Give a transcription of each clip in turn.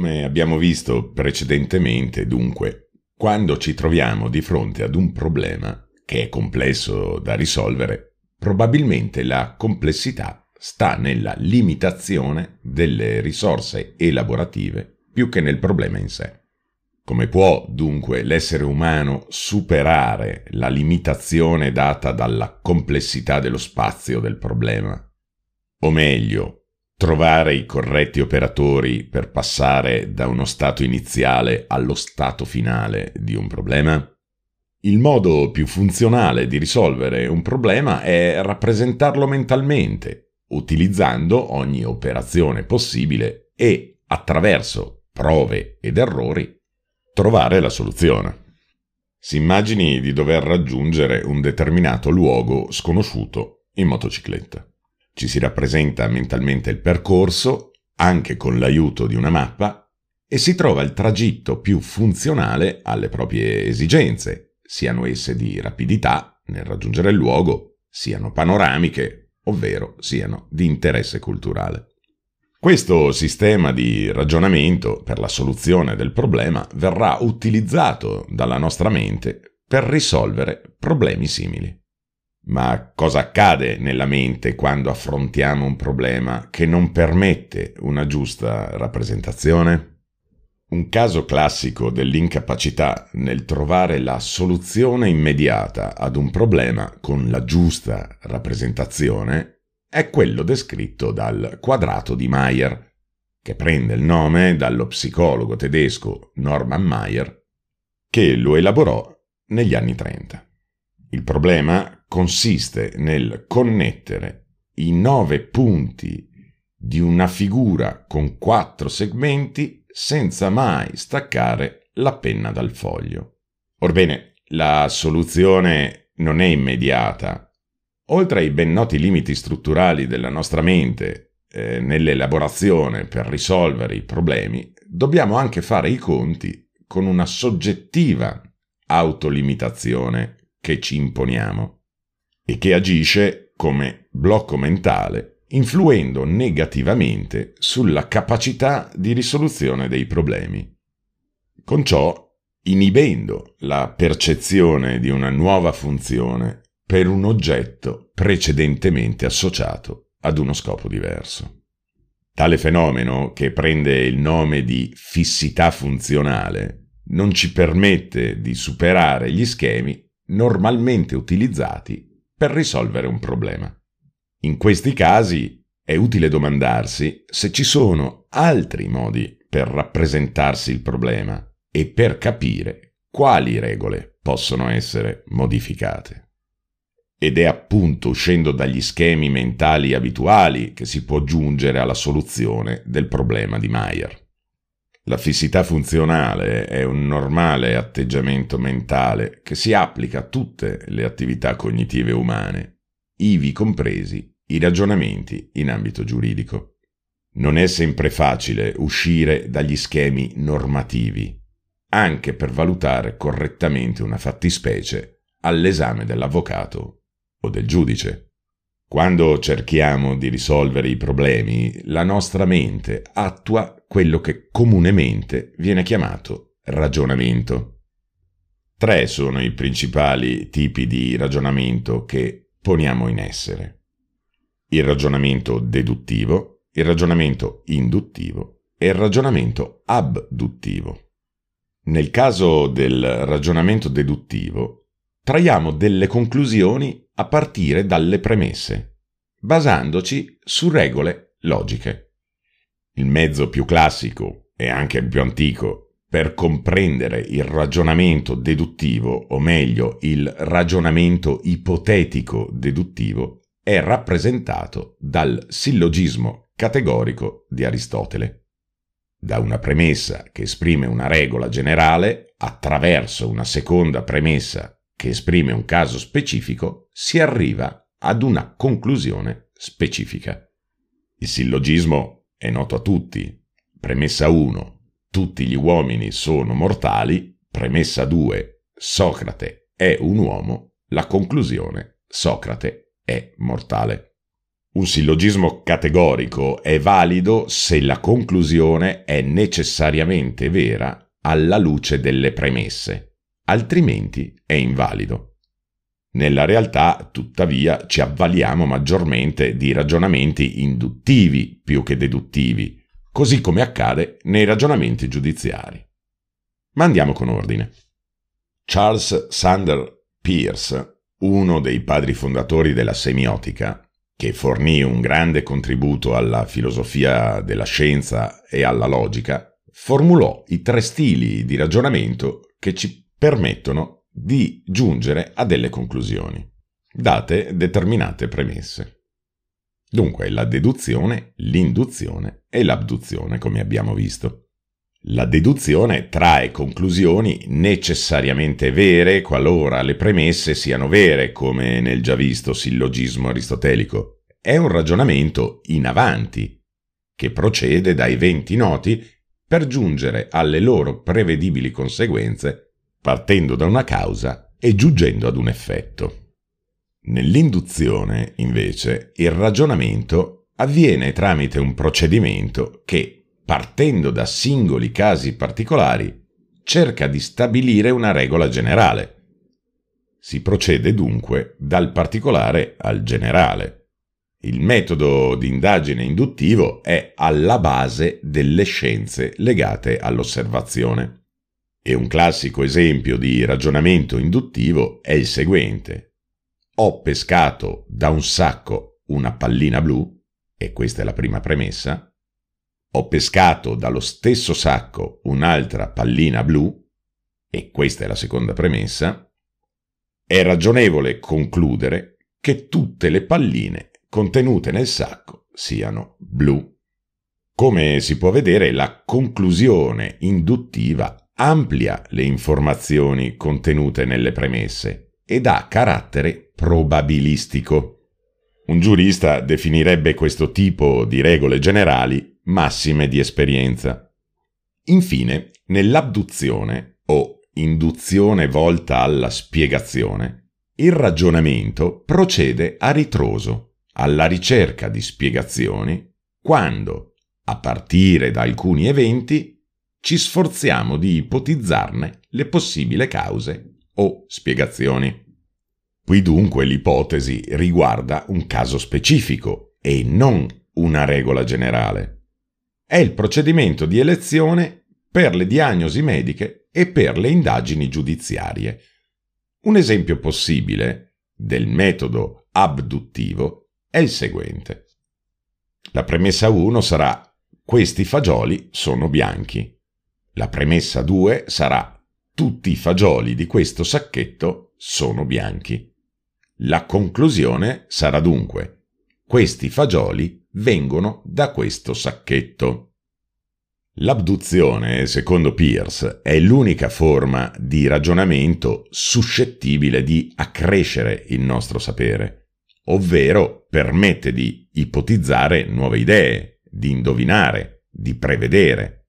Come abbiamo visto precedentemente, dunque, quando ci troviamo di fronte ad un problema che è complesso da risolvere, probabilmente la complessità sta nella limitazione delle risorse elaborative più che nel problema in sé. Come può dunque l'essere umano superare la limitazione data dalla complessità dello spazio del problema? O meglio, trovare i corretti operatori per passare da uno stato iniziale allo stato finale di un problema? Il modo più funzionale di risolvere un problema è rappresentarlo mentalmente, utilizzando ogni operazione possibile e, attraverso prove ed errori, trovare la soluzione. Si immagini di dover raggiungere un determinato luogo sconosciuto in motocicletta. Ci si rappresenta mentalmente il percorso, anche con l'aiuto di una mappa, e si trova il tragitto più funzionale alle proprie esigenze, siano esse di rapidità nel raggiungere il luogo, siano panoramiche, ovvero siano di interesse culturale. Questo sistema di ragionamento per la soluzione del problema verrà utilizzato dalla nostra mente per risolvere problemi simili. Ma cosa accade nella mente quando affrontiamo un problema che non permette una giusta rappresentazione? Un caso classico dell'incapacità nel trovare la soluzione immediata ad un problema con la giusta rappresentazione è quello descritto dal quadrato di Mayer, che prende il nome dallo psicologo tedesco Norman Mayer, che lo elaborò negli anni 30. Il problema consiste nel connettere i nove punti di una figura con quattro segmenti senza mai staccare la penna dal foglio. Orbene, la soluzione non è immediata Oltre ai ben noti limiti strutturali della nostra mente eh, nell'elaborazione per risolvere i problemi, dobbiamo anche fare i conti con una soggettiva autolimitazione che ci imponiamo e che agisce come blocco mentale, influendo negativamente sulla capacità di risoluzione dei problemi. Con ciò inibendo la percezione di una nuova funzione per un oggetto precedentemente associato ad uno scopo diverso. Tale fenomeno, che prende il nome di fissità funzionale, non ci permette di superare gli schemi normalmente utilizzati per risolvere un problema. In questi casi è utile domandarsi se ci sono altri modi per rappresentarsi il problema e per capire quali regole possono essere modificate. Ed è appunto uscendo dagli schemi mentali abituali che si può giungere alla soluzione del problema di Mayer. La fissità funzionale è un normale atteggiamento mentale che si applica a tutte le attività cognitive umane, ivi compresi i ragionamenti in ambito giuridico. Non è sempre facile uscire dagli schemi normativi, anche per valutare correttamente una fattispecie all'esame dell'avvocato o del giudice. Quando cerchiamo di risolvere i problemi, la nostra mente attua quello che comunemente viene chiamato ragionamento. Tre sono i principali tipi di ragionamento che poniamo in essere. Il ragionamento deduttivo, il ragionamento induttivo e il ragionamento abduttivo. Nel caso del ragionamento deduttivo, traiamo delle conclusioni a partire dalle premesse, basandoci su regole logiche. Il mezzo più classico e anche il più antico per comprendere il ragionamento deduttivo, o meglio il ragionamento ipotetico deduttivo, è rappresentato dal sillogismo categorico di Aristotele. Da una premessa che esprime una regola generale, attraverso una seconda premessa che esprime un caso specifico, si arriva ad una conclusione specifica. Il sillogismo è noto a tutti. Premessa 1. Tutti gli uomini sono mortali. Premessa 2. Socrate è un uomo. La conclusione. Socrate è mortale. Un sillogismo categorico è valido se la conclusione è necessariamente vera alla luce delle premesse, altrimenti è invalido. Nella realtà, tuttavia, ci avvaliamo maggiormente di ragionamenti induttivi più che deduttivi, così come accade nei ragionamenti giudiziari. Ma andiamo con ordine. Charles Sander Peirce, uno dei padri fondatori della semiotica, che fornì un grande contributo alla filosofia della scienza e alla logica, formulò i tre stili di ragionamento che ci permettono di giungere a delle conclusioni, date determinate premesse. Dunque la deduzione, l'induzione e l'abduzione, come abbiamo visto. La deduzione trae conclusioni necessariamente vere qualora le premesse siano vere, come nel già visto sillogismo aristotelico. È un ragionamento in avanti, che procede da eventi noti per giungere alle loro prevedibili conseguenze, partendo da una causa e giungendo ad un effetto. Nell'induzione, invece, il ragionamento avviene tramite un procedimento che, partendo da singoli casi particolari, cerca di stabilire una regola generale. Si procede dunque dal particolare al generale. Il metodo di indagine induttivo è alla base delle scienze legate all'osservazione. E un classico esempio di ragionamento induttivo è il seguente. Ho pescato da un sacco una pallina blu, e questa è la prima premessa, ho pescato dallo stesso sacco un'altra pallina blu, e questa è la seconda premessa, è ragionevole concludere che tutte le palline contenute nel sacco siano blu. Come si può vedere, la conclusione induttiva amplia le informazioni contenute nelle premesse ed ha carattere probabilistico. Un giurista definirebbe questo tipo di regole generali massime di esperienza. Infine, nell'abduzione o induzione volta alla spiegazione, il ragionamento procede a ritroso, alla ricerca di spiegazioni, quando, a partire da alcuni eventi, ci sforziamo di ipotizzarne le possibili cause o spiegazioni. Qui dunque l'ipotesi riguarda un caso specifico e non una regola generale è il procedimento di elezione per le diagnosi mediche e per le indagini giudiziarie. Un esempio possibile del metodo abduttivo è il seguente. La premessa 1 sarà questi fagioli sono bianchi. La premessa 2 sarà tutti i fagioli di questo sacchetto sono bianchi. La conclusione sarà dunque questi fagioli vengono da questo sacchetto. L'abduzione, secondo Pierce, è l'unica forma di ragionamento suscettibile di accrescere il nostro sapere, ovvero permette di ipotizzare nuove idee, di indovinare, di prevedere.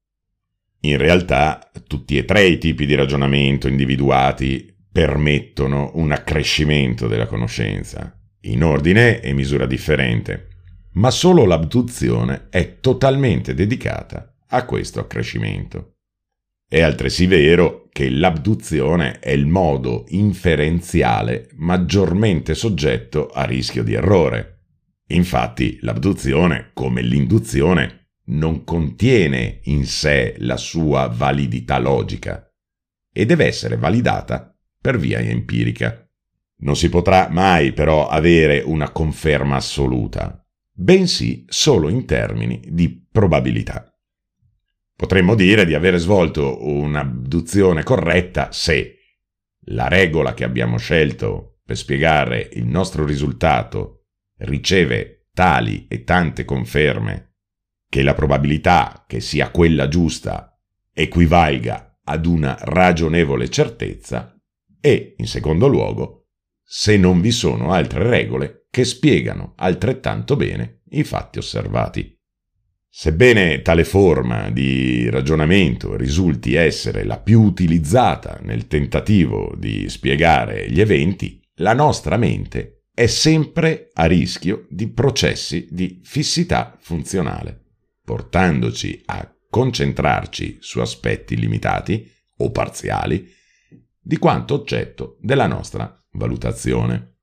In realtà, tutti e tre i tipi di ragionamento individuati permettono un accrescimento della conoscenza, in ordine e misura differente ma solo l'abduzione è totalmente dedicata a questo accrescimento. È altresì vero che l'abduzione è il modo inferenziale maggiormente soggetto a rischio di errore. Infatti l'abduzione, come l'induzione, non contiene in sé la sua validità logica e deve essere validata per via empirica. Non si potrà mai però avere una conferma assoluta, bensì solo in termini di probabilità. Potremmo dire di avere svolto un'abduzione corretta se la regola che abbiamo scelto per spiegare il nostro risultato riceve tali e tante conferme che la probabilità che sia quella giusta equivalga ad una ragionevole certezza e, in secondo luogo, se non vi sono altre regole che spiegano altrettanto bene i fatti osservati. Sebbene tale forma di ragionamento risulti essere la più utilizzata nel tentativo di spiegare gli eventi, la nostra mente è sempre a rischio di processi di fissità funzionale, portandoci a concentrarci su aspetti limitati o parziali di quanto oggetto della nostra valutazione.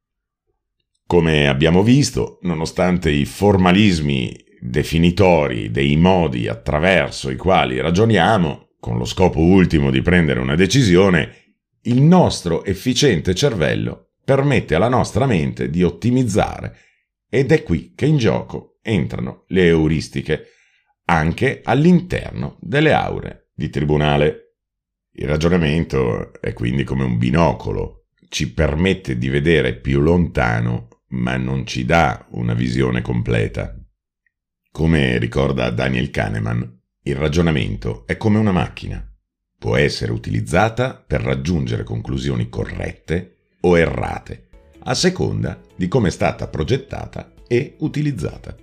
Come abbiamo visto, nonostante i formalismi definitori dei modi attraverso i quali ragioniamo, con lo scopo ultimo di prendere una decisione, il nostro efficiente cervello permette alla nostra mente di ottimizzare ed è qui che in gioco entrano le euristiche, anche all'interno delle aure di tribunale. Il ragionamento è quindi come un binocolo, ci permette di vedere più lontano ma non ci dà una visione completa. Come ricorda Daniel Kahneman, il ragionamento è come una macchina. Può essere utilizzata per raggiungere conclusioni corrette o errate, a seconda di come è stata progettata e utilizzata.